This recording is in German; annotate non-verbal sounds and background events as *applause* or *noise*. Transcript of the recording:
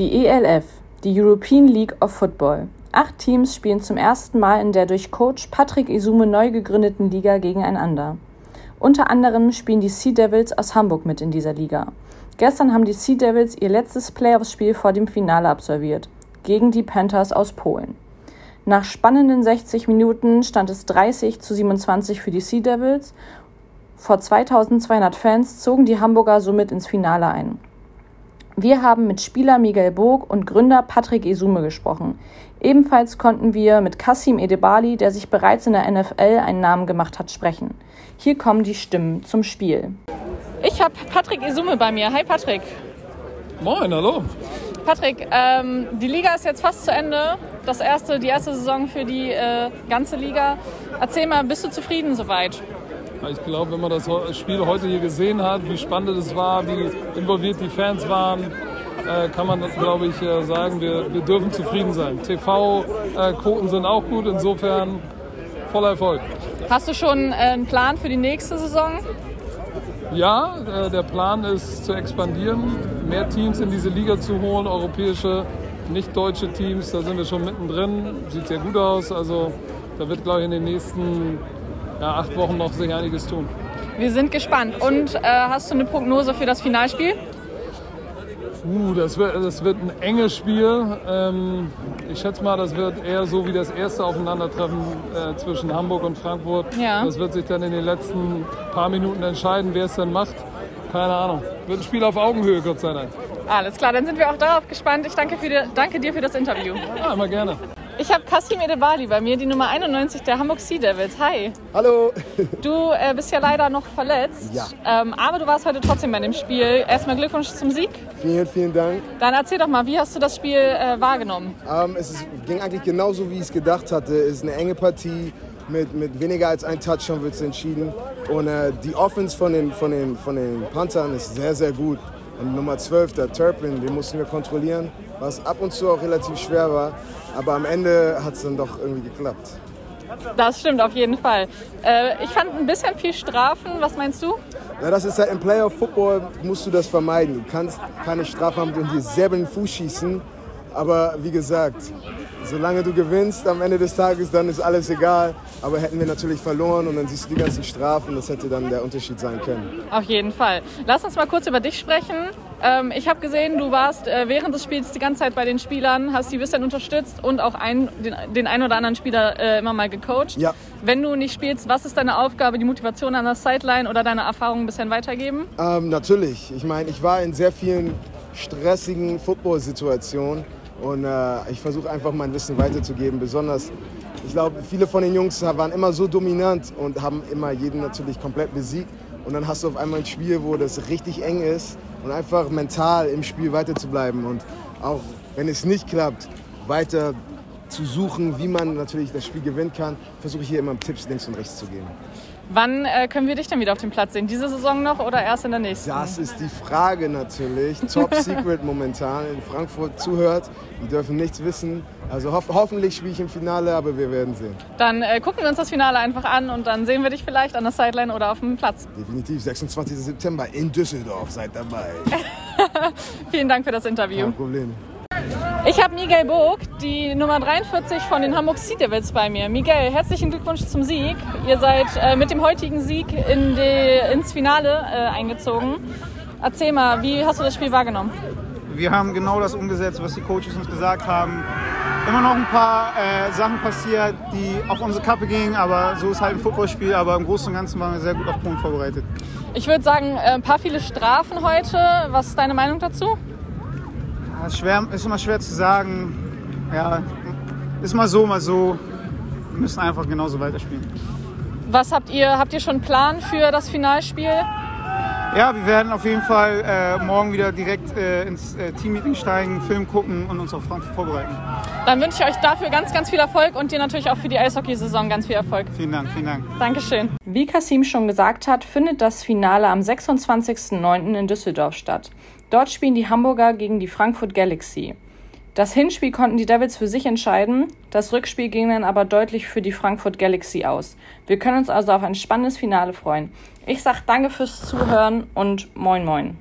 Die ELF, die European League of Football. Acht Teams spielen zum ersten Mal in der durch Coach Patrick Isume neu gegründeten Liga gegeneinander. Unter anderem spielen die Sea Devils aus Hamburg mit in dieser Liga. Gestern haben die Sea Devils ihr letztes Playoffs-Spiel vor dem Finale absolviert, gegen die Panthers aus Polen. Nach spannenden 60 Minuten stand es 30 zu 27 für die Sea Devils. Vor 2200 Fans zogen die Hamburger somit ins Finale ein. Wir haben mit Spieler Miguel Bog und Gründer Patrick Esume gesprochen. Ebenfalls konnten wir mit Kassim Edebali, der sich bereits in der NFL einen Namen gemacht hat, sprechen. Hier kommen die Stimmen zum Spiel. Ich habe Patrick Esume bei mir. Hi Patrick. Moin, hallo. Patrick, ähm, die Liga ist jetzt fast zu Ende. Das erste, die erste Saison für die äh, ganze Liga. Erzähl mal, bist du zufrieden soweit? Ich glaube, wenn man das Spiel heute hier gesehen hat, wie spannend es war, wie involviert die Fans waren, äh, kann man, glaube ich, äh, sagen, wir, wir dürfen zufrieden sein. TV-Quoten sind auch gut, insofern voller Erfolg. Hast du schon einen Plan für die nächste Saison? Ja, der Plan ist zu expandieren, mehr Teams in diese Liga zu holen, europäische, nicht deutsche Teams. Da sind wir schon mittendrin. Sieht sehr gut aus. Also da wird, glaube ich, in den nächsten ja, acht Wochen noch sich einiges tun. Wir sind gespannt. Und äh, hast du eine Prognose für das Finalspiel? Uh, das wird, das wird ein enges Spiel. Ähm, ich schätze mal, das wird eher so wie das erste Aufeinandertreffen äh, zwischen Hamburg und Frankfurt. Ja. Das wird sich dann in den letzten paar Minuten entscheiden, wer es dann macht. Keine Ahnung. Wird ein Spiel auf Augenhöhe, Gott sei Dank. Alles klar, dann sind wir auch darauf gespannt. Ich danke, die, danke dir für das Interview. Ja, immer gerne. Ich habe Kasim Edebali bei mir, die Nummer 91 der Hamburg Sea Devils. Hi. Hallo. Du äh, bist ja leider noch verletzt. Ja. Ähm, aber du warst heute trotzdem bei dem Spiel. Erstmal Glückwunsch zum Sieg. Vielen, vielen Dank. Dann erzähl doch mal, wie hast du das Spiel äh, wahrgenommen? Ähm, es ist, ging eigentlich genauso, wie ich es gedacht hatte. Es ist eine enge Partie. Mit, mit weniger als ein Touchdown wird es entschieden. Und äh, die Offense von den, von, den, von den Panthern ist sehr, sehr gut. Und Nummer 12, der Turpin, den mussten wir kontrollieren, was ab und zu auch relativ schwer war. Aber am Ende hat es dann doch irgendwie geklappt. Das stimmt auf jeden Fall. Äh, ich fand ein bisschen viel Strafen. Was meinst du? Ja, das ist halt im Playoff Football musst du das vermeiden. Du kannst keine Strafe haben und dir selber den Fuß schießen. Aber wie gesagt, solange du gewinnst am Ende des Tages, dann ist alles egal. Aber hätten wir natürlich verloren und dann siehst du die ganzen Strafen, das hätte dann der Unterschied sein können. Auf jeden Fall. Lass uns mal kurz über dich sprechen. Ähm, ich habe gesehen, du warst äh, während des Spiels die ganze Zeit bei den Spielern, hast die ein bisschen unterstützt und auch ein, den, den einen oder anderen Spieler äh, immer mal gecoacht. Ja. Wenn du nicht spielst, was ist deine Aufgabe, die Motivation an der Sideline oder deine Erfahrungen ein bisschen weitergeben? Ähm, natürlich. Ich meine, ich war in sehr vielen stressigen Football-Situationen und äh, ich versuche einfach mein Wissen weiterzugeben. Besonders, ich glaube, viele von den Jungs waren immer so dominant und haben immer jeden natürlich komplett besiegt. Und dann hast du auf einmal ein Spiel, wo das richtig eng ist und einfach mental im Spiel weiter zu bleiben und auch wenn es nicht klappt, weiter zu suchen, wie man natürlich das Spiel gewinnen kann, versuche ich hier immer Tipps links und rechts zu geben. Wann äh, können wir dich denn wieder auf dem Platz sehen? Diese Saison noch oder erst in der nächsten? Das ist die Frage natürlich. Top *laughs* Secret momentan in Frankfurt zuhört. Die dürfen nichts wissen. Also ho hoffentlich spiele ich im Finale, aber wir werden sehen. Dann äh, gucken wir uns das Finale einfach an und dann sehen wir dich vielleicht an der Sideline oder auf dem Platz. Definitiv, 26. September in Düsseldorf. Seid dabei. *laughs* Vielen Dank für das Interview. Kein Problem. Ich habe Miguel Burg, die Nummer 43 von den Hamburg Sea Devils bei mir. Miguel, herzlichen Glückwunsch zum Sieg. Ihr seid äh, mit dem heutigen Sieg in die, ins Finale äh, eingezogen. Erzähl mal, wie hast du das Spiel wahrgenommen? Wir haben genau das umgesetzt, was die Coaches uns gesagt haben. Immer noch ein paar äh, Sachen passiert, die auf unsere Kappe gingen, aber so ist halt ein Footballspiel. Aber im Großen und Ganzen waren wir sehr gut auf Punkt vorbereitet. Ich würde sagen, äh, ein paar viele Strafen heute. Was ist deine Meinung dazu? Ist, schwer, ist immer schwer zu sagen. Ja, ist mal so, mal so. Wir müssen einfach genauso weiterspielen. Was habt ihr, habt ihr schon einen Plan für das Finalspiel? Ja, wir werden auf jeden Fall äh, morgen wieder direkt äh, ins äh, Teammeeting steigen, Film gucken und uns auf Frankfurt vorbereiten. Dann wünsche ich euch dafür ganz, ganz viel Erfolg und dir natürlich auch für die Eishockeysaison ganz viel Erfolg. Vielen Dank, vielen Dank. Dankeschön. Wie Kasim schon gesagt hat, findet das Finale am 26.09. in Düsseldorf statt. Dort spielen die Hamburger gegen die Frankfurt Galaxy. Das Hinspiel konnten die Devils für sich entscheiden, das Rückspiel ging dann aber deutlich für die Frankfurt Galaxy aus. Wir können uns also auf ein spannendes Finale freuen. Ich sage danke fürs Zuhören und moin moin.